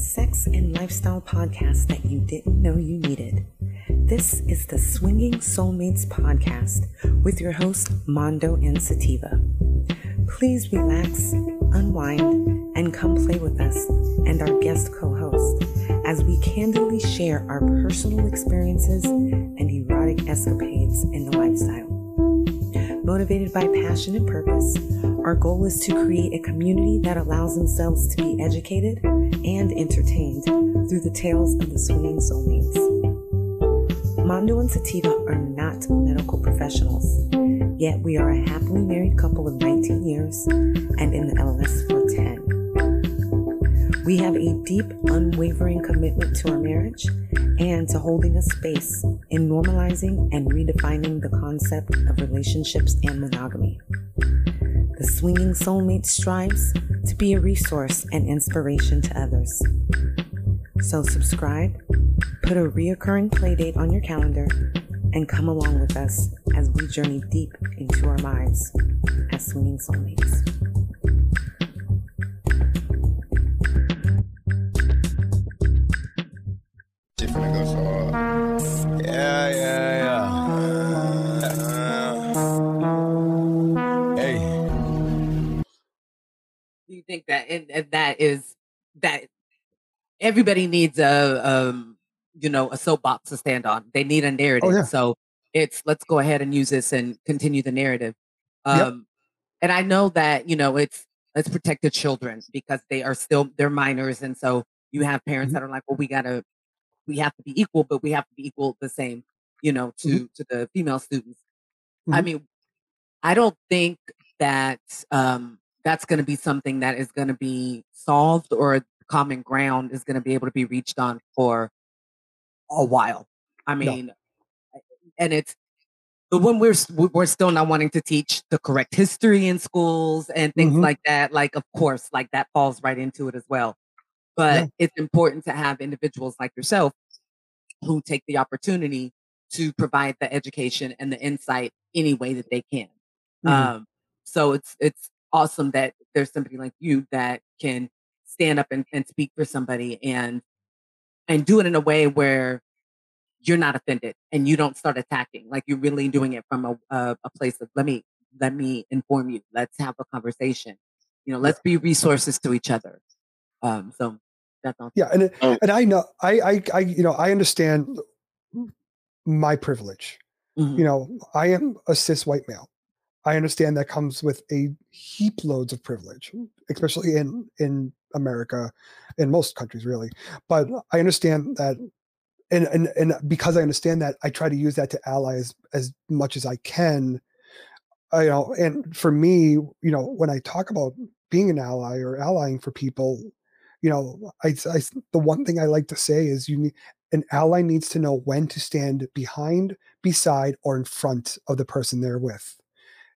sex and lifestyle podcast that you didn't know you needed. This is the Swinging Soulmates podcast with your host, Mondo and Sativa. Please relax, unwind, and come play with us and our guest co host as we candidly share our personal experiences and erotic escapades in the lifestyle. Motivated by passion and purpose, our goal is to create a community that allows themselves to be educated and entertained through the tales of the swinging soulmates. Mondo and Sativa are not medical professionals, yet we are a happily married couple of 19 years and in the LS for 10. We have a deep, unwavering commitment to our marriage and to holding a space in normalizing and redefining the concept of relationships and monogamy. The Swinging Soulmate strives to be a resource and inspiration to others. So subscribe, put a reoccurring playdate on your calendar, and come along with us as we journey deep into our lives as swinging soulmates. Everybody needs a um you know a soapbox to stand on. They need a narrative. yeah. So it's let's go ahead and use this and continue the narrative. Um Yep. and I know that, you know, it's let's protect the children because they are still they're minors and so you have parents Mhm. that are like, well, we gotta we have to be equal, but we have to be equal the same, you know, to to the female students. I Mhm. mean, I don't think that um, that's going to be something that is going to be solved or common ground is going to be able to be reached on for a while. I No. mean, and it's but when we're we- we're still not wanting to teach the correct history in schools and things Mhm. like that. Like, of course, like that falls right into it as well. But Yeah. it's important to have individuals like yourself who take the opportunity to provide the education and the insight any way that they can. Mhm. Um, so it's it's awesome that there's somebody like you that can stand up and, and speak for somebody and and do it in a way where you're not offended and you don't start attacking. Like you're really doing it from a a, a place of let me let me inform you. Let's have a conversation. You know, let's be resources to each other. Um, so that's all. Yeah, and it- Um, and I know I I I you know I understand my privilege. Mhm. You know, I am a cis white male. I understand that comes with a heap loads of privilege, mm. especially in in America, in most countries really. But I understand that, and and and because I understand that, I try to use that to ally as as much as I can. I, you know, and for me, you know, when I talk about being an ally or allying for people, you know, I, I the one thing I like to say is you need an ally needs to know when to stand behind, beside, or in front of the person they're with.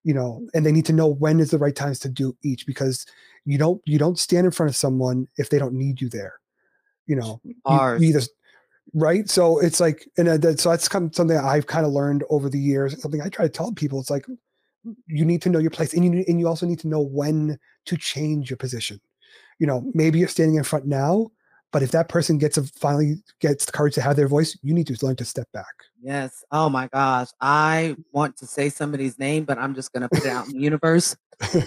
You know, and they need to know when is the right times to do each because you don't you don't stand in front of someone if they don't need you there. You know, you- Ours. you either right so it's like and uh, that, so that's kind of something i've kind of learned over the years something i try to tell people it's like you need to know your place and you and you also need to know when to change your position you know maybe you're standing in front now but if that person gets a finally gets the courage to have their voice you need to learn to step back Yes. Oh my gosh. I want to say somebody's name, but I'm just going to put it out in the universe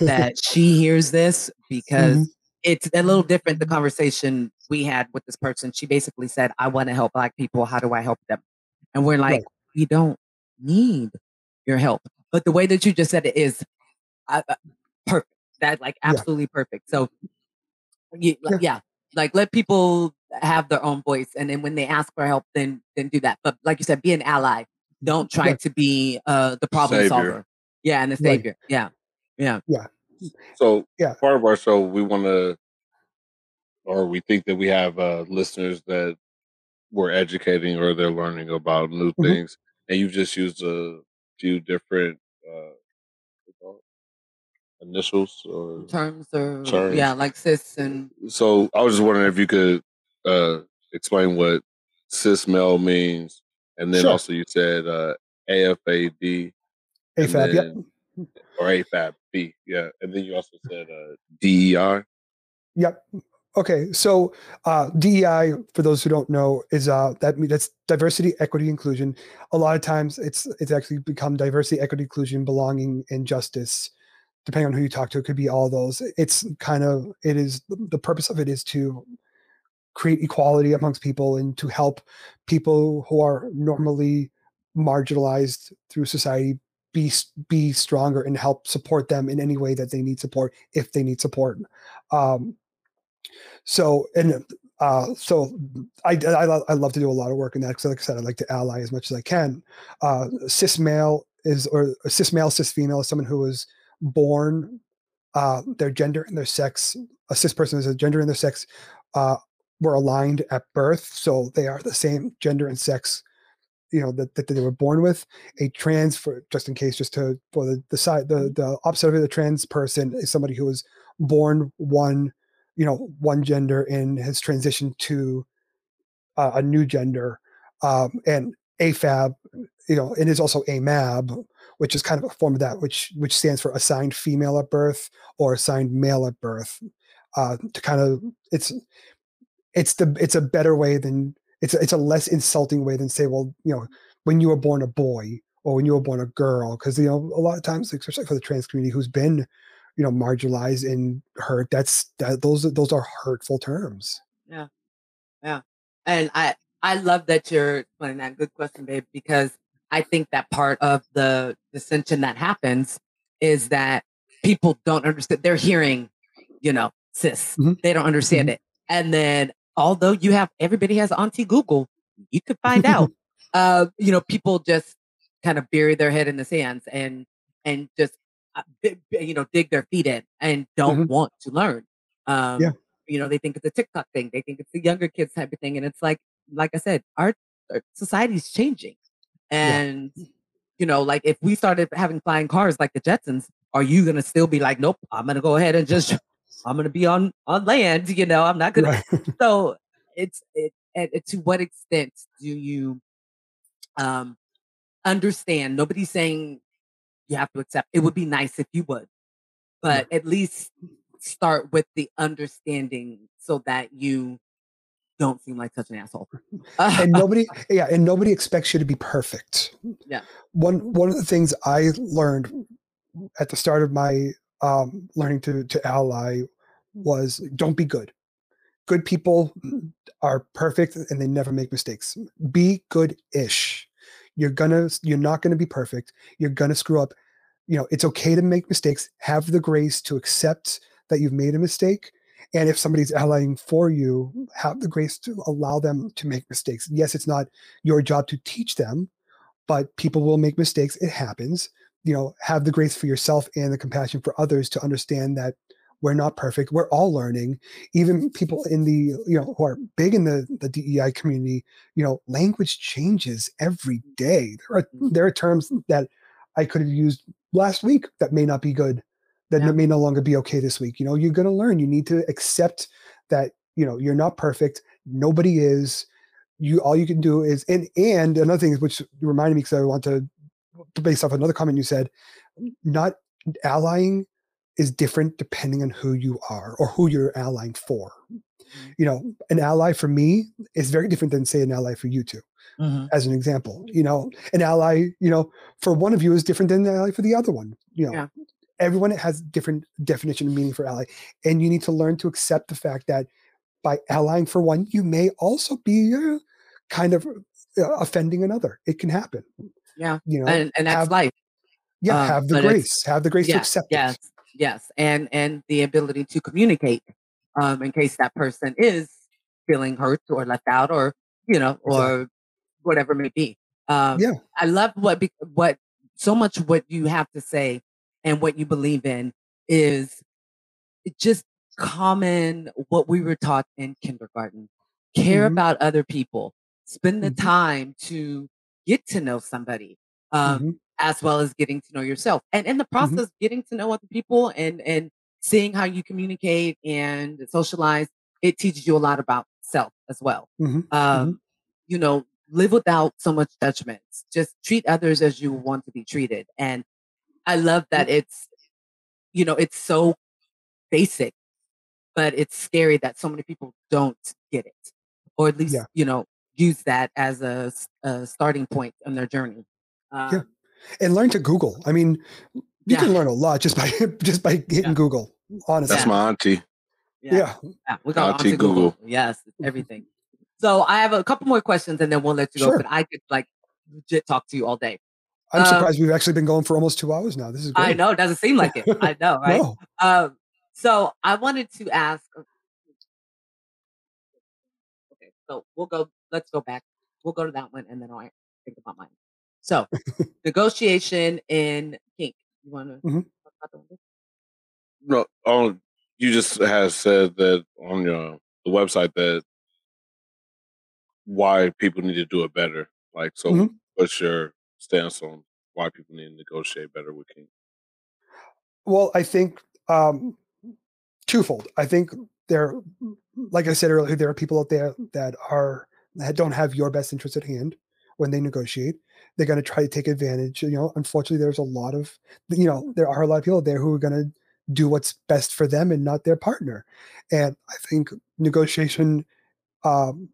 that she hears this because Mhm. it's a little different. The conversation we had with this person, she basically said, I want to help Black people. How do I help them? And we're like, Right. we don't need your help. But the way that you just said it is uh, uh, perfect. That like Yeah. absolutely perfect. So, ye- Yeah. yeah, like let people have their own voice, and then when they ask for help, then then do that. But like you said, be an ally. Don't try Right. to be uh, the problem Savior. solver. Yeah, and the Right. savior. Yeah, yeah. Yeah. So Yeah. part of our show, we want to, or we think that we have uh, listeners that we're educating or they're learning about new Mhm. things, and you've just used a few different uh, initials or Terms or Terms. yeah, like cis and so. I was just wondering if you could uh, explain what cis male means, and then Sure. also you said uh, AFAD and afab yep or AFAB B, yeah, and then you also said uh, DEI. Yep. Okay, so uh, DEI, for those who don't know, is uh, that that's diversity, equity, inclusion. A lot of times, it's it's actually become diversity, equity, inclusion, belonging, and justice. Depending on who you talk to, it could be all those. It's kind of it is the purpose of it is to create equality amongst people and to help people who are normally marginalized through society be be stronger and help support them in any way that they need support if they need support. Um, so and uh, so I, I, I love to do a lot of work in that because like I said I like to ally as much as I can. Uh, cis male is or cis male cis female is someone who is born uh, their gender and their sex. A cis person is a gender and their sex uh, were aligned at birth, so they are the same gender and sex you know that, that they were born with a trans for just in case just to for the, the side the the opposite of the trans person is somebody who was born one you know one gender and has transitioned to uh, a new gender um, and afab you know and it is also amab which is kind of a form of that which which stands for assigned female at birth or assigned male at birth uh, to kind of it's it's the it's a better way than it's it's a less insulting way than say well you know when you were born a boy or when you were born a girl because you know a lot of times especially for the trans community who's been you know marginalized and hurt that's that those those are hurtful terms. Yeah. Yeah. And i i love that you're putting that. Good question babe because i think that part of the dissension that happens is that people don't understand they're hearing you know cis mm-hmm. they don't understand mm-hmm. it and then although you have everybody has auntie google you could find out uh you know people just kind of bury their head in the sands and and just uh, you know, dig their feet in and don't mm-hmm. want to learn. Um, yeah. You know, they think it's a TikTok thing. They think it's the younger kids type of thing. And it's like, like I said, our, our society's changing. And, yeah. you know, like if we started having flying cars like the Jetsons, are you going to still be like, nope, I'm going to go ahead and just, I'm going to be on, on land, you know, I'm not going right. to. so it's, it, and to what extent do you, um, understand? Nobody's saying you have to accept. It would be nice if you would, but at least start with the understanding so that you don't seem like such an asshole. and nobody, yeah, and nobody expects you to be perfect. Yeah. One one of the things I learned at the start of my um, learning to to ally was don't be good. Good people are perfect and they never make mistakes. Be good-ish. You're gonna you're not gonna be perfect. You're gonna screw up. You know, it's okay to make mistakes. Have the grace to accept that you've made a mistake. And if somebody's allying for you, have the grace to allow them to make mistakes. Yes, it's not your job to teach them, but people will make mistakes. It happens. You know, have the grace for yourself and the compassion for others to understand that we're not perfect. We're all learning. Even people in the, you know, who are big in the, the DEI community, you know, language changes every day. There are mm-hmm. there are terms that I could have used last week that may not be good, that yeah. may no longer be okay this week. You know, you're gonna learn. You need to accept that, you know, you're not perfect. Nobody is. You all you can do is and and another thing which reminded me because I want to based off another comment you said, not allying is different depending on who you are or who you're allying for. Mm-hmm. You know, an ally for me is very different than say an ally for you two. Mm-hmm. As an example, you know, an ally, you know, for one of you is different than an ally for the other one. You know, yeah. Everyone has different definition and meaning for ally, and you need to learn to accept the fact that by allying for one, you may also be uh, kind of uh, offending another. It can happen. Yeah, you know, and, and that's have, life. Yeah, um, have the grace. Have the grace to accept yes. it yes and and the ability to communicate um in case that person is feeling hurt or left out or you know or whatever it may be um yeah i love what what so much what you have to say and what you believe in is just common what we were taught in kindergarten care mm-hmm. about other people spend the mm-hmm. time to get to know somebody um, mm-hmm as well as getting to know yourself. And in the mm-hmm. process, getting to know other people and and seeing how you communicate and socialize, it teaches you a lot about self as well. Mm-hmm. Um, mm-hmm. You know, live without so much judgment. Just treat others as you want to be treated. And I love that it's, you know, it's so basic, but it's scary that so many people don't get it, or at least Yeah. you know use that as a starting point on their journey. Um, and learn to Google. I mean, you Yeah. can learn a lot just by just by hitting Yeah. Google. Honestly, That's my auntie. yeah. Yeah, we got Auntie onto Google. Google. Yes, everything. So I have a couple more questions and then we'll let you go. Sure. But I could like legit talk to you all day. I'm Um, surprised we've actually been going for almost two hours now. This is great. I know it doesn't seem like it. I know, right? No. Um, so I wanted to ask. Okay, so we'll go. Let's go back. We'll go to that one, and then I'll think about mine. So, negotiation in kink. You want to Mhm. talk about that one? No, on you just have said that on your the website that why people need to do it better. Like, so Mhm. what's your stance on why people need to negotiate better with Kink? Well, I think um, twofold. I think there, like I said earlier, there are people out there that are that don't have your best interest at hand when they negotiate. They're going to try to take advantage. You know, unfortunately, there's a lot of you know there are a lot of people there who are going to do what's best for them and not their partner. And I think negotiation, um,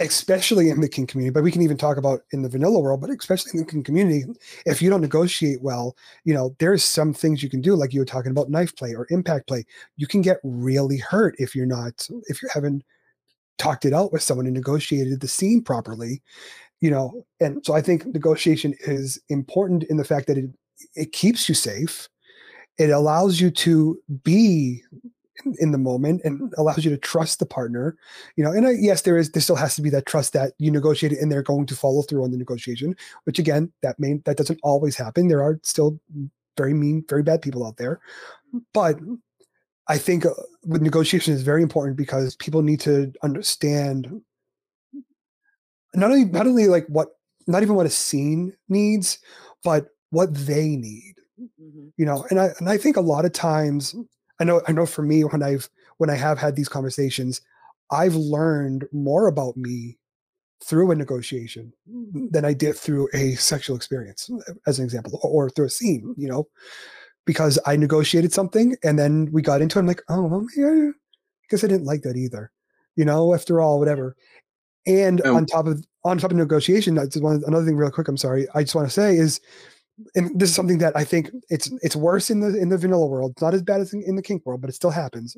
especially in the kink community, but we can even talk about in the vanilla world, but especially in the kink community, if you don't negotiate well, you know, there's some things you can do, like you were talking about knife play or impact play. You can get really hurt if you're not, if you haven't talked it out with someone and negotiated the scene properly, you know. And so I think negotiation is important in the fact that it it keeps you safe. It allows you to be in, in the moment and allows you to trust the partner, you know. And I, yes, there is there still has to be that trust that you negotiated and they're going to follow through on the negotiation. Which again, that may that doesn't always happen. There are still very mean, very bad people out there, but I think uh, with negotiation is very important because people need to understand not only not only like what not even what a scene needs, but what they need Mhm. you know and i and i think a lot of times i know i know for me when i've when i have had these conversations i've learned more about me through a negotiation than i did through a sexual experience as an example or, through a scene you know? Because i negotiated something and then we got into it i'm like oh well yeah because i didn't like that either you know after all whatever. And Um, on top of on top of negotiation that's one another thing real quick i'm sorry i just want to say is and this is something that I think it's it's worse in the in the vanilla world. It's not as bad as in, in the kink world, but it still happens.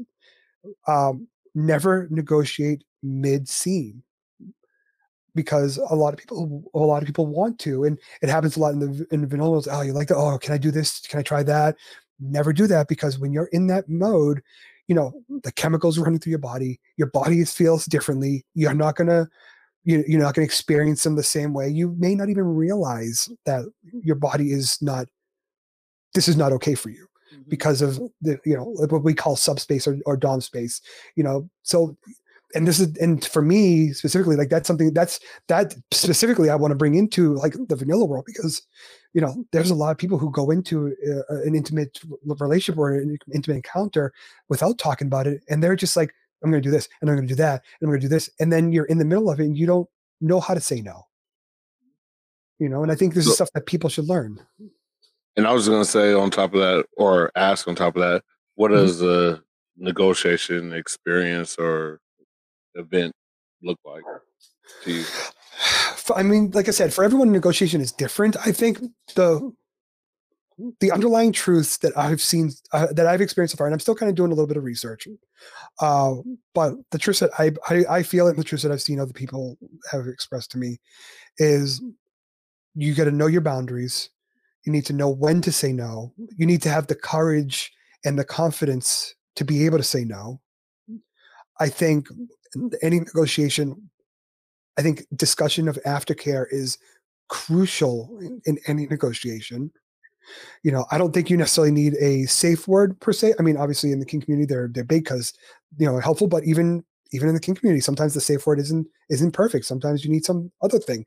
Um, never negotiate mid scene because a lot of people a lot of people want to, and it happens a lot in the in the vanilla world. Oh, you like that? Oh, can I do this? Can I try that? Never do that because when you're in that mode, you know the chemicals running through your body. Your body feels differently. You're not gonna you, you're not going to experience them the same way. You may not even realize that your body is not, this is not okay for you Mhm. because of the, you know, what we call subspace or, or dom space, you know, so, and this is, and for me specifically, like that's something that's, that specifically I want to bring into like the vanilla world because, you know, there's a lot of people who go into uh, an intimate relationship or an intimate encounter without talking about it. And they're just like, I'm going to do this and I'm going to do that and I'm going to do this. And then you're in the middle of it and you don't know how to say no. You know, and I think this is stuff that people should learn. And I was going to say on top of that, or ask on top of that, what Mhm. does a negotiation experience or event look like to you? I mean, like I said, for everyone, negotiation is different. I think the the underlying truths that I've seen uh, that I've experienced so far, and I'm still kind of doing a little bit of research, uh, but the truths that I, I I feel and the truths that I've seen other people have expressed to me is you got to know your boundaries. You need to know when to say no. You need to have the courage and the confidence to be able to say no. I think any negotiation, I think discussion of aftercare is crucial in, in any negotiation. You know, I don't think you necessarily need a safe word per se. I mean, obviously in the kink community, they're they're big because you know helpful, but even even in the kink community, sometimes the safe word isn't isn't perfect. Sometimes you need some other thing.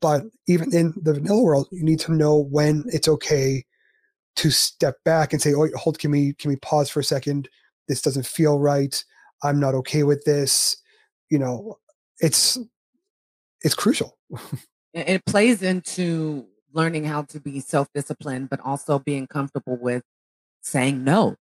But even in the vanilla world, you need to know when it's okay to step back and say, "Oh, hold, can we can we pause for a second? This doesn't feel right. I'm not okay with this." You know, it's it's crucial. It plays into learning how to be self-disciplined, but also being comfortable with saying no.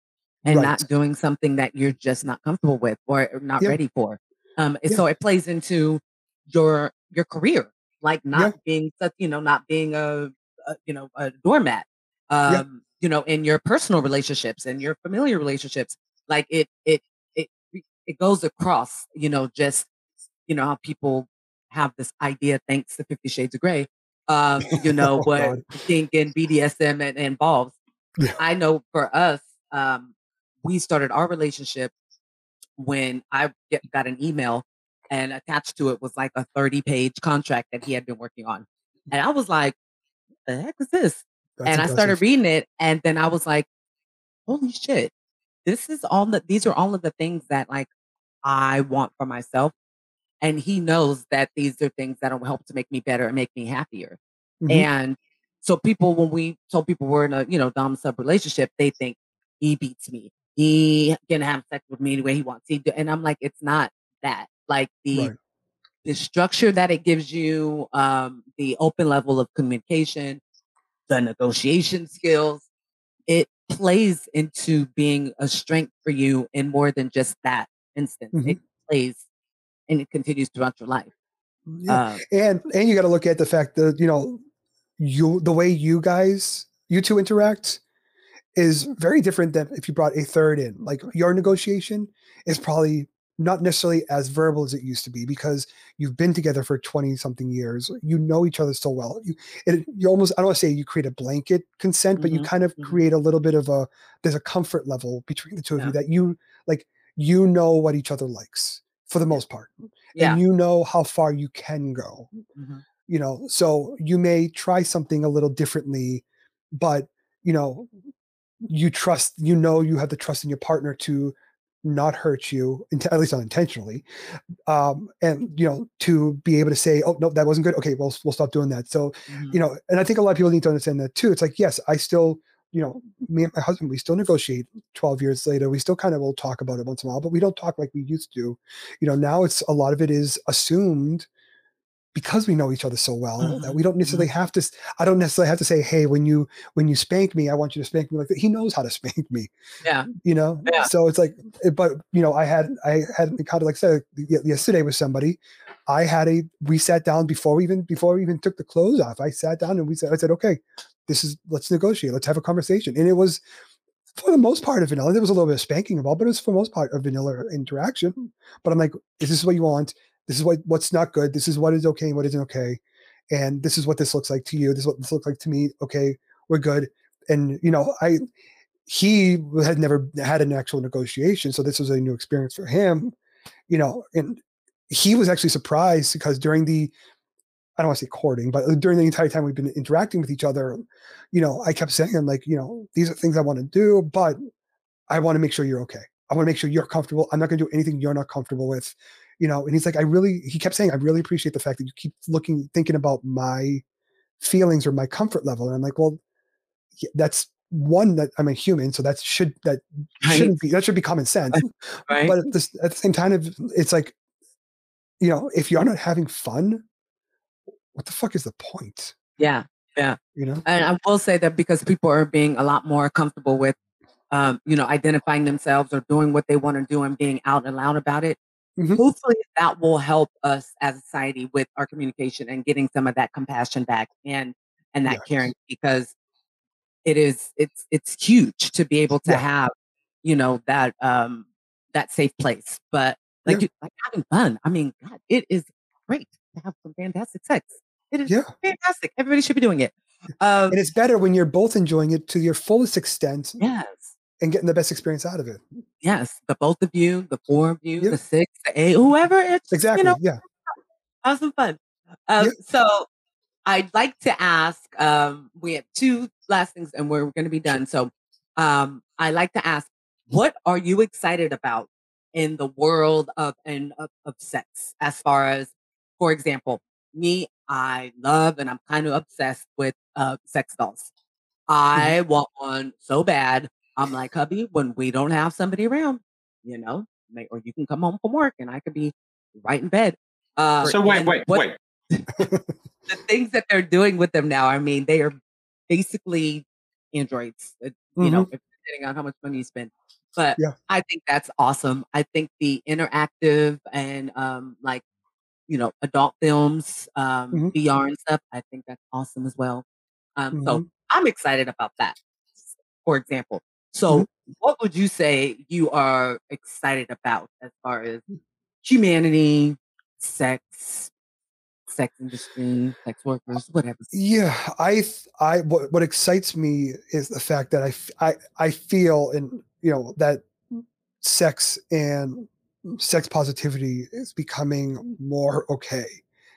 and Right. not doing something that you're just not comfortable with or not Yeah. ready for. Um, Yeah. so it plays into your your career, like not Yeah. being such, you know, not being a, a you know a doormat. Um, you know, in your personal relationships and your familiar relationships, like it it it it goes across. You know, just you know how people have this idea, thanks to Fifty Shades of Grey. Um, you know Oh, what kink and BDSM and, involves. Yeah. I know for us, um, we started our relationship when I get, got an email and attached to it was like a 30 page contract that he had been working on. And I was like, the heck is this? That's and I started reading it and then I was like, holy shit. This is all the these are all of the things that like I want for myself. And he knows that these are things that will help to make me better and make me happier. Mhm. And so people, when we told people we're in a, you know, dom sub relationship, they think he beats me. He can have sex with me any way he wants. He do, and I'm like, it's not that. Like the Right. the structure that it gives you, um, the open level of communication, the negotiation skills, it plays into being a strength for you in more than just that instance. Mhm. It plays and it continues throughout your life. Yeah. Um, and and you got to look at the fact that you know you the way you guys you two interact is very different than if you brought a third in like your negotiation is probably not necessarily as verbal as it used to be because you've been together for 20 something years you know each other so well you it, you almost i don't want to say you create a blanket consent but you Mhm, kind of mhm. create a little bit of a there's a comfort level between the two of you that you like you know what each other likes for the most part yeah. and you know how far you can go Mhm. you know so you may try something a little differently but you know you trust you know you have the trust in your partner to not hurt you at least not intentionally um and you know to be able to say oh no that wasn't good okay well we'll stop doing that so Mhm. you know and i think a lot of people need to understand that too it's like yes i still you know me and my husband we still negotiate 12 years later. We still kind of will talk about it once in a while but we don't talk like we used to. You know now it's a lot of it is assumed because we know each other so well that Mhm, we don't necessarily have to I don't necessarily have to say hey when you when you spank me i want you to spank me like that. He knows how to spank me Yeah. you know? Yeah. so it's like eh, but you know i had i had kind of like I said yesterday with somebody i had a we sat down before we even before we even took the clothes off. I sat down and we said i said okay this is let's negotiate let's have a conversation. And it was for the most part of vanilla there was a little bit of spanking involved but it was for the most part a vanilla interaction. Hmm. But i'm like this is this what you want? This is what what's not good? This is what is okay and what isn't okay? And this is what this looks like to you. This is what this looks like to me. Okay we're good. And you know i he had never had an actual negotiation so this was a new experience for him you know and he was actually surprised because during the i don't want to say courting but uh, during the entire time we've been interacting with each other you know i kept saying i'm like you know these are things i want to do but i want to make sure you're okay i want to make sure you're comfortable i'm not going to do anything you're not comfortable with you know and he's like i really he kept saying i really appreciate the fact that you keep looking thinking about my feelings or my comfort level and i'm like well yeah, that's one that i'm a human so that should that Right. shouldn't be that should be common sense Right. but at, this, at the same time it's like you know if you're not having fun what the fuck is the point yeah. Yeah. You know And I will say that because people are being a lot more comfortable with, um, you know, identifying themselves or doing what they want to do and being out and loud about it. Mhm. Hopefully, that will help us as a society with our communication and getting some of that compassion back and and that Yes. caring because it is it's it's huge to be able to Yeah. have you know that um that safe place. But like Yeah. you, like having fun. I mean, God, it is great to have some fantastic sex. It is Yeah. fantastic. Everybody should be doing it. Um, and it's better when you're both enjoying it to your fullest extent yes. and getting the best experience out of it Yes, the both of you, the four of you, Yeah. the six, the eight, whoever. It's exactly you know, yeah have some fun. Um, Yeah. So I'd like to ask. Um, we have two last things, and we're going to be done. So um, I like to ask, what are you excited about in the world of and of, of sex? As far as, for example, me, I love and I'm kind of obsessed with uh, sex dolls. I want one so bad. I'm like, hubby, when we don't have somebody around, you know, may, or you can come home from work and I could be right in bed. Uh, So wait, wait, what- wait. The things that they're doing with them now, I mean, they are basically androids. uh, You know, Mhm. if depending on how much money you spend. But Yeah. I think that's awesome. I think the interactive and um, like you know adult films, um, Mhm. VR and stuff. I think that's awesome as well. Um, so Mhm. I'm excited about that. For example, so Mm-hmm. what would you say you are excited about as far as humanity, sex, sex industry, sex workers, whatever? Yeah, I, th- I, what, what excites me is the fact that I, f- I, I feel, and you know, that sex and sex positivity is becoming more okay.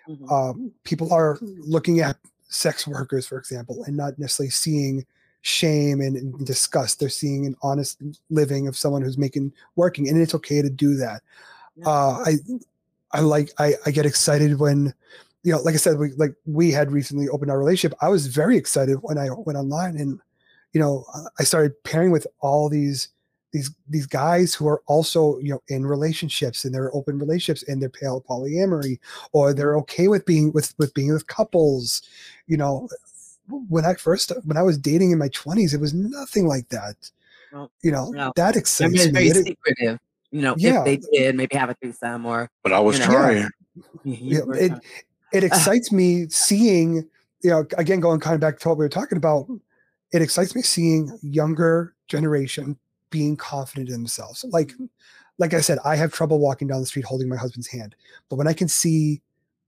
Mhm. Um, people are looking at sex workers, for example, and not necessarily seeing shame and, and disgust. They're seeing an honest living of someone who's making working, and it's okay to do that. Yeah. Uh, I, I like, I, I get excited when you know, like I said, we like we had recently opened our relationship. I was very excited when I went online and you know I started pairing with all these these these guys who are also you know in relationships and they're open relationships and they're pale polyamory or they're mm-hmm. okay with being with with being with couples. You know, when I first when I was dating in my twenties, it was nothing like that. No, You know, no. that They're excites very, me. very It- secretive. You know, Yeah. if they did maybe have a threesome or But I was You know. trying. Yeah, it trying- it uh, excites me seeing you know again going kind of back to what we were talking about it excites me seeing younger generation being confident in themselves like like i said i have trouble walking down the street holding my husband's hand but when i can see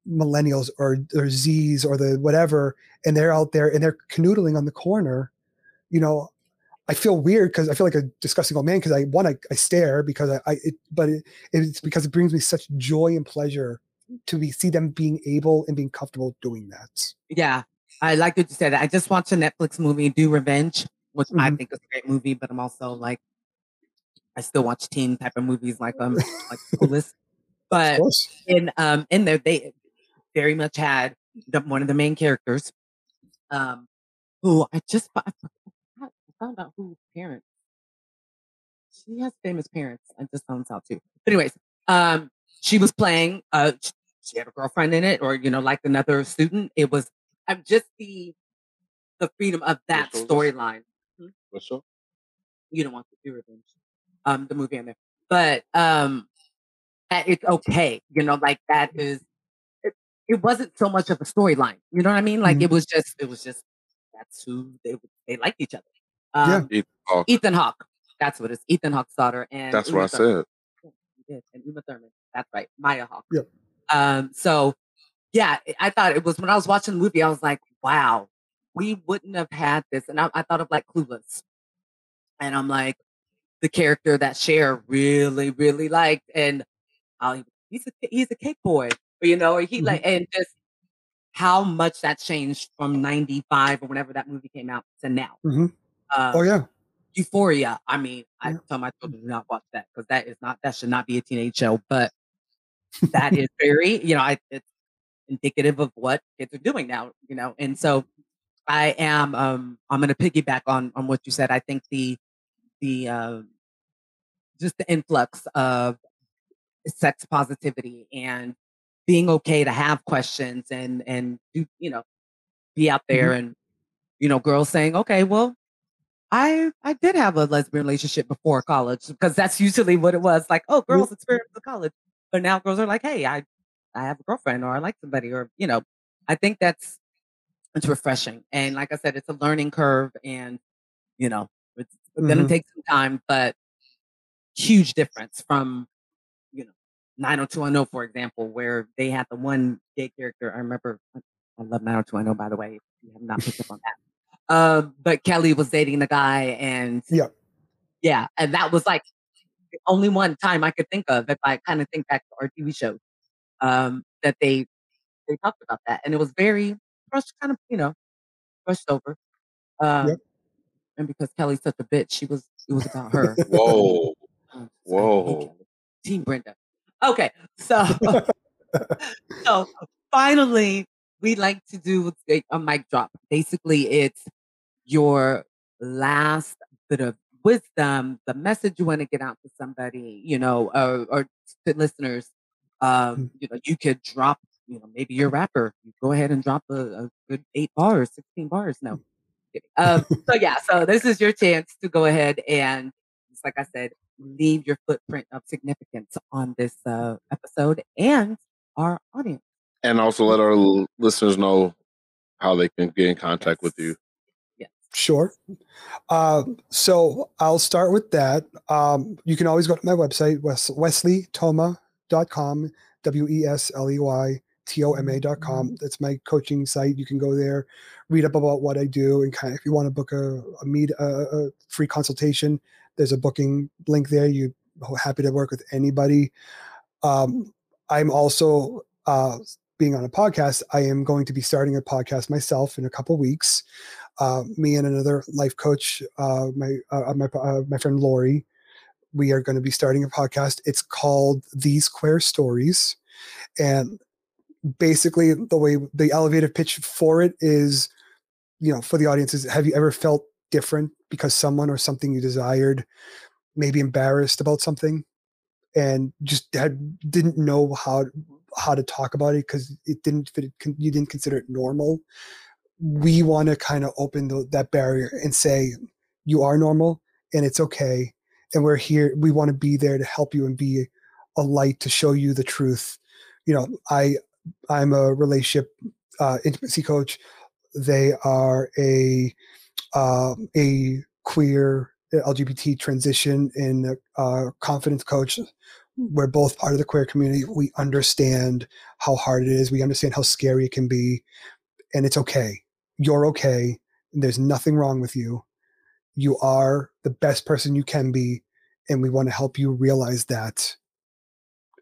millennials or or z's or the whatever and they're out there and they're canoodling on the corner you know I feel weird because I feel like a disgusting old man because I one I, I stare because I, I it, but it, it's because it brings me such joy and pleasure to be see them being able and being comfortable doing that. yeah, I like what you said. I just watched a Netflix movie, Do Revenge, which I Mhm. think is a great movie, but I'm also like, I still watch teen type of movies like um like Clueless. But in um in there they very much had the, one of the main characters, um, who I just I found out who parents. She has famous parents. I just found this out too. But anyways, um, she was playing. Uh, sh- she had a girlfriend in it, or you know, like another student. It was I'm just the the freedom of that storyline. What's up? You don't want to do revenge, um, the movie in there, but um, it's okay. You know, like that is. It, it wasn't so much of a storyline. You know what I mean? Like Mhm. it was just. It was just. That's who they they liked each other. Yeah. Um, Ethan Hawke. Ethan Hawke. That's what it's. Ethan Hawke's daughter, and That's Uma what I said. Yeah, and Uma Thurman. That's right, Maya Hawke. Yep. Um. So, yeah, I- I thought it was when I was watching the movie. I was like, wow, we wouldn't have had this, and I, I thought of like Clueless, and I'm like, the character that Cher really, really liked, and oh, he's a he's a cake boy, you know, or he Mhm. like, and just how much that changed from '95 or whenever that movie came out to now. Mhm. Um, Oh yeah. Euphoria. I mean, I Yeah. tell my children to not watch that because that is not that should not be a teenage show. But that is very, you know, I, it's indicative of what kids are doing now, you know. And so I am um I'm gonna piggyback on on what you said. I think the the um just the influx of sex positivity and being okay to have questions and and do you know be out there and you know girls saying okay well I I did have a lesbian relationship before college because that's usually what it was. Like, oh, girls experience the college, but now girls are like, hey, I I have a girlfriend or I like somebody or you know, I think that's it's refreshing. And like I said, it's a learning curve, and you know, it's, it's gonna take some time, but huge difference from you know 90210 for example, where they had the one gay character. I remember. I love 90210 by the way. If you have not picked up on that. Um, but Kelly was dating the guy, and Yeah. yeah, and that was like the only one time I could think of if I kind of think back to our TV shows um, that they they talked about that, and it was very brushed, kind of you know brushed over. Um, Yep. And because Kelly's such a bitch, she was it was about her. Whoa. Um, hate Whoa. Team Brenda. Okay, so so finally, we like to do a- a mic drop. Basically, it's your last bit of wisdom, the message you want to get out to somebody, you know, or, or to listeners. Um, you know, you could drop, you know, maybe you're a rapper. You go ahead and drop a, a good eight bars, 16 bars. No. Um, so yeah, so this is your chance to go ahead and, just like I said, leave your footprint of significance on this uh, episode and our audience. And also let our l- listeners know how they can get in contact with you. Yes. Sure. Uh, so I'll start with that. Um, you can always go to my website, Wes- wesleytoma.com, W E S L E Y T O M A.com. That's my coaching site. You can go there, read up about what I do, and kind of if you want to book a, a meet a, a free consultation, there's a booking link there. You happy to work with anybody. Um, I'm also uh, being on a podcast. I am going to be starting a podcast myself in a couple weeks. Uh, me and another life coach, uh, my uh, my uh, my friend Lori, we are going to be starting a podcast. It's called These Queer Stories, and basically the way the elevator pitch for it is, you know, for the audience is: Have you ever felt different because someone or something you desired, maybe embarrassed about something, and just had didn't know how how to talk about it because it didn't fit you didn't consider it normal? We want to kind of open the, that barrier and say you are normal and it's okay and we're here we want to be there to help you and be a light to show you the truth. You know i i'm a relationship uh, intimacy coach they are a uh, a queer lgbt transition and uh, confidence coach we're both part of the queer community we understand how hard it is we understand how scary it can be and it's okay you're okay. There's nothing wrong with you. You are the best person you can be. And we want to help you realize that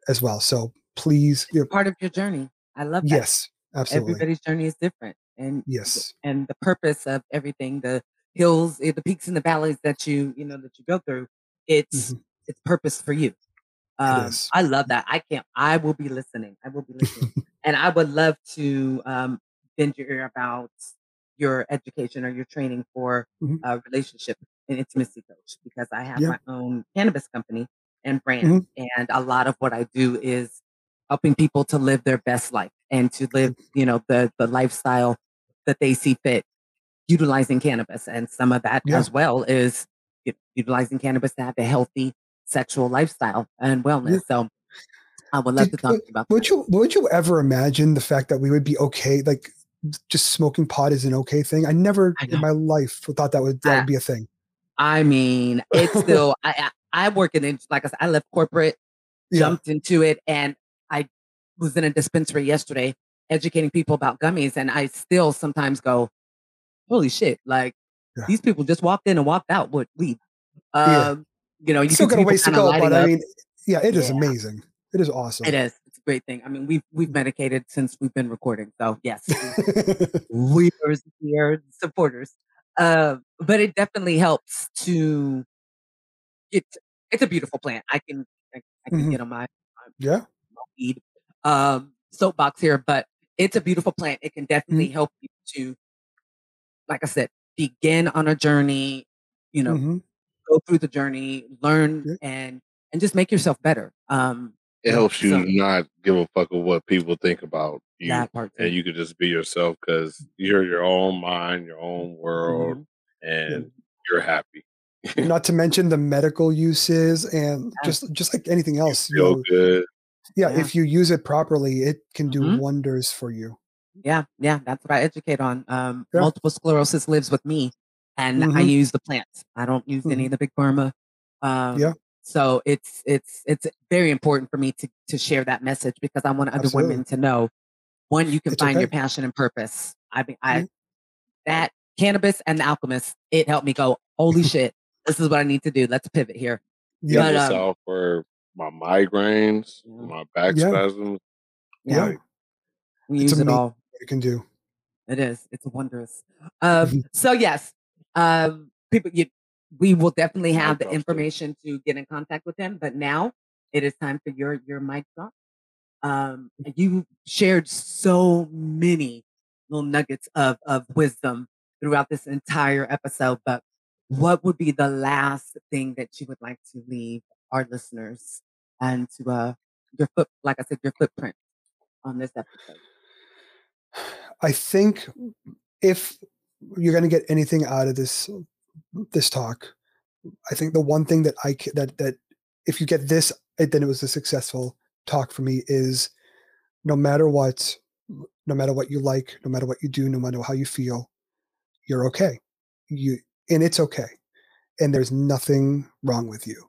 as well. So please. It's part of your journey. I love that. Yes, absolutely. Everybody's journey is different. And yes. And the purpose of everything, the hills, eh, the peaks and the valleys that you, you know, that you go through, it's mm-hmm. it's purpose for you. Um, I love that. I can't. I will be listening. I will be listening, and I would love to um, bend your ear about your education or your training for mm-hmm. a relationship and intimacy coach because I have Yeah. my own cannabis company and brand. Mhm. And a lot of what I do is helping people to live their best life and to live, you know, the the lifestyle that they see fit, utilizing cannabis. And some of that Yeah. as well is utilizing cannabis to have a healthy sexual lifestyle and wellness. So I would love Did- to talk to you about Would that. you would you ever imagine the fact that we would be okay, like just smoking pot is an okay thing? I never I in my life thought that would that I- would be a thing. I mean, it's still I I, I work in like I said, I left corporate Yeah. jumped into it and was in a dispensary yesterday educating people about gummies and I still sometimes go, holy shit, like Yeah. these people just walked in and walked out with weed. Yeah. Um, you know, you Still got a ways to go, but I mean, yeah, it is Yeah. amazing. It is awesome. it is. It's a great thing. I mean, we've we've medicated since we've been recording. So yes, we are here supporters. Uh, but it definitely helps to get it's a beautiful plant. I can I, I can Mhm. get on my yeah. weed um, soapbox here, but it's a beautiful plant. It can Mm-hmm. definitely help you to, like I said, begin on a journey. You know, Mhm. go through the journey, learn, Yeah. and and just make yourself better. Um, It helps you so- not give a fuck of what people think about you, that part. and you could just be yourself because you're your own mind, your own world, Mhm. and you're happy. Not to mention the medical uses and Yeah. just just like anything else. You Feel know, good. Yeah, Yeah. if you use it properly, it can do Mhm. wonders for you. Yeah, yeah, that's what I educate on. Um, Yeah. Multiple sclerosis lives with me, and I Mhm. use the plants. I don't use any of the big pharma. Um, Yeah. So it's it's it's very important for me to to share that message because I want other Absolutely. women to know one, you can It's find your passion and purpose. I mean, I Mhm. that cannabis and the alchemist, it helped me go, holy shit, this is what I need to do. Let's pivot here. Yeah. But, Use um, this for my migraines, Yeah. my back Yeah. spasms. Yeah. Like, We use it all. It can do. It is. It's wondrous. Um, Mhm. so yes, um, people, you, we will definitely have the information to get in contact with him. But now it is time for your your mic drop. Um, you shared so many little nuggets of of wisdom throughout this entire episode. But what would be the last thing that you would like to leave our listeners and to uh your foot, like I said, your footprint on this episode? I think if you're going to get anything out of this this talk, I think the one thing that I that that if you get this, then it was a successful talk for me. Is no matter what, no matter what you like, no matter what you do, no matter how you feel, you're okay. You and it's okay, and there's nothing wrong with you.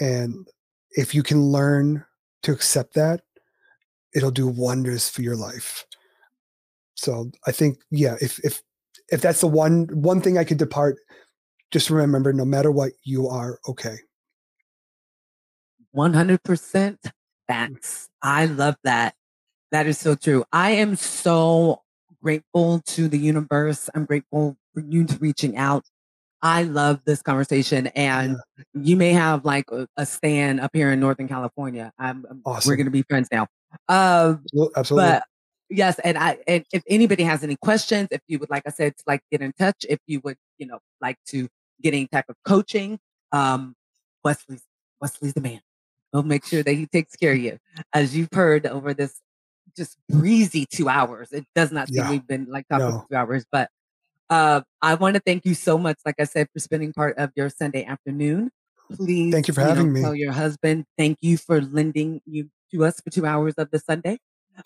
And if you can learn to accept that, it'll do wonders for your life. So I think, yeah, if if if that's the one one thing I could depart, just remember, no matter what, you are okay. 100% facts. I love that. That is so true. I am so grateful to the universe. I'm grateful for you reaching out. I love this conversation, and you may have like a, a stand up here in Northern California. I'm, I'm- we're going to be friends now. Well, Absolutely. but yes, and I and if anybody has any questions, if you would like I said to like get in touch, if you would, you know, like to get any type of coaching, um, Wesley's Wesley's the man. We'll make sure that he takes care of you. As you've heard over this just breezy two hours. It does not seem Yeah. we've been like talking No. for two hours, but uh I want to thank you so much, like I said, for spending part of your Sunday afternoon. Please Thank you for know, having me. Tell your husband thank you for lending you to us for two hours of the Sunday.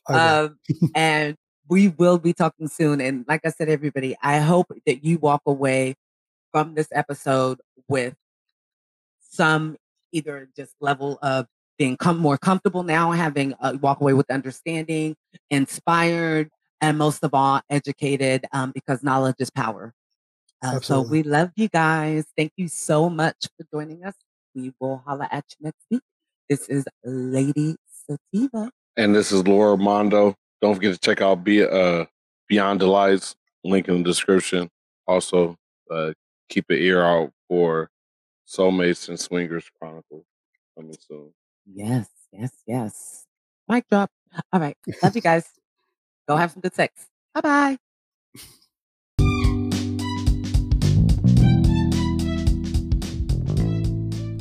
Um, and we will be talking soon. And like I said, everybody, I hope that you walk away from this episode with some either just level of being com- more comfortable now, having uh, walk away with understanding, inspired, and most of all, educated um, because knowledge is power. Uh, so we love you guys. Thank you so much for joining us. We will holla at you next week. This is Lady Sativa. And this is Lord Mondo. Don't forget to check out Be- uh, Beyond the Lights, link in the description. Also, uh, keep an ear out for Soulmates and Swingers Chronicles coming soon. Yes, yes, yes. Mic drop. All right. Love you guys. Go have some good sex. Bye bye.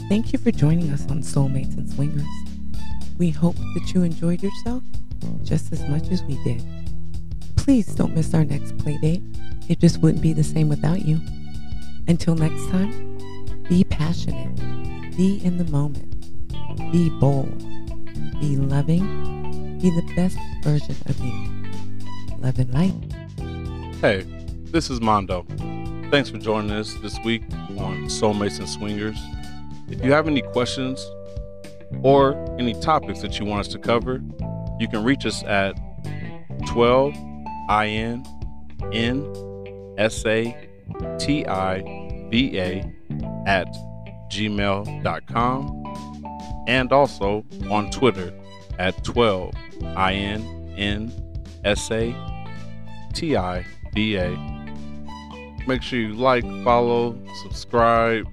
Thank you for joining us on Soulmates and Swingers. We hope that you enjoyed yourself just as much as we did. Please don't miss our next play date. It just wouldn't be the same without you. Until next time, be passionate, be in the moment, be bold, be loving, be the best version of you. Love and light. Hey, this is Mondo. Thanks for joining us this week on Soulmates and Swingers. If you have any questions or any topics that you want us to cover, you can reach us at 12 IN N S A T I V A at gmail.com and also on Twitter at 12 IN N S A T I V A. Make sure you like, follow, subscribe,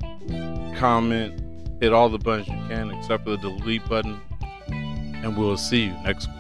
comment, hit all the buttons you can except for the delete button. And we'll see you next week.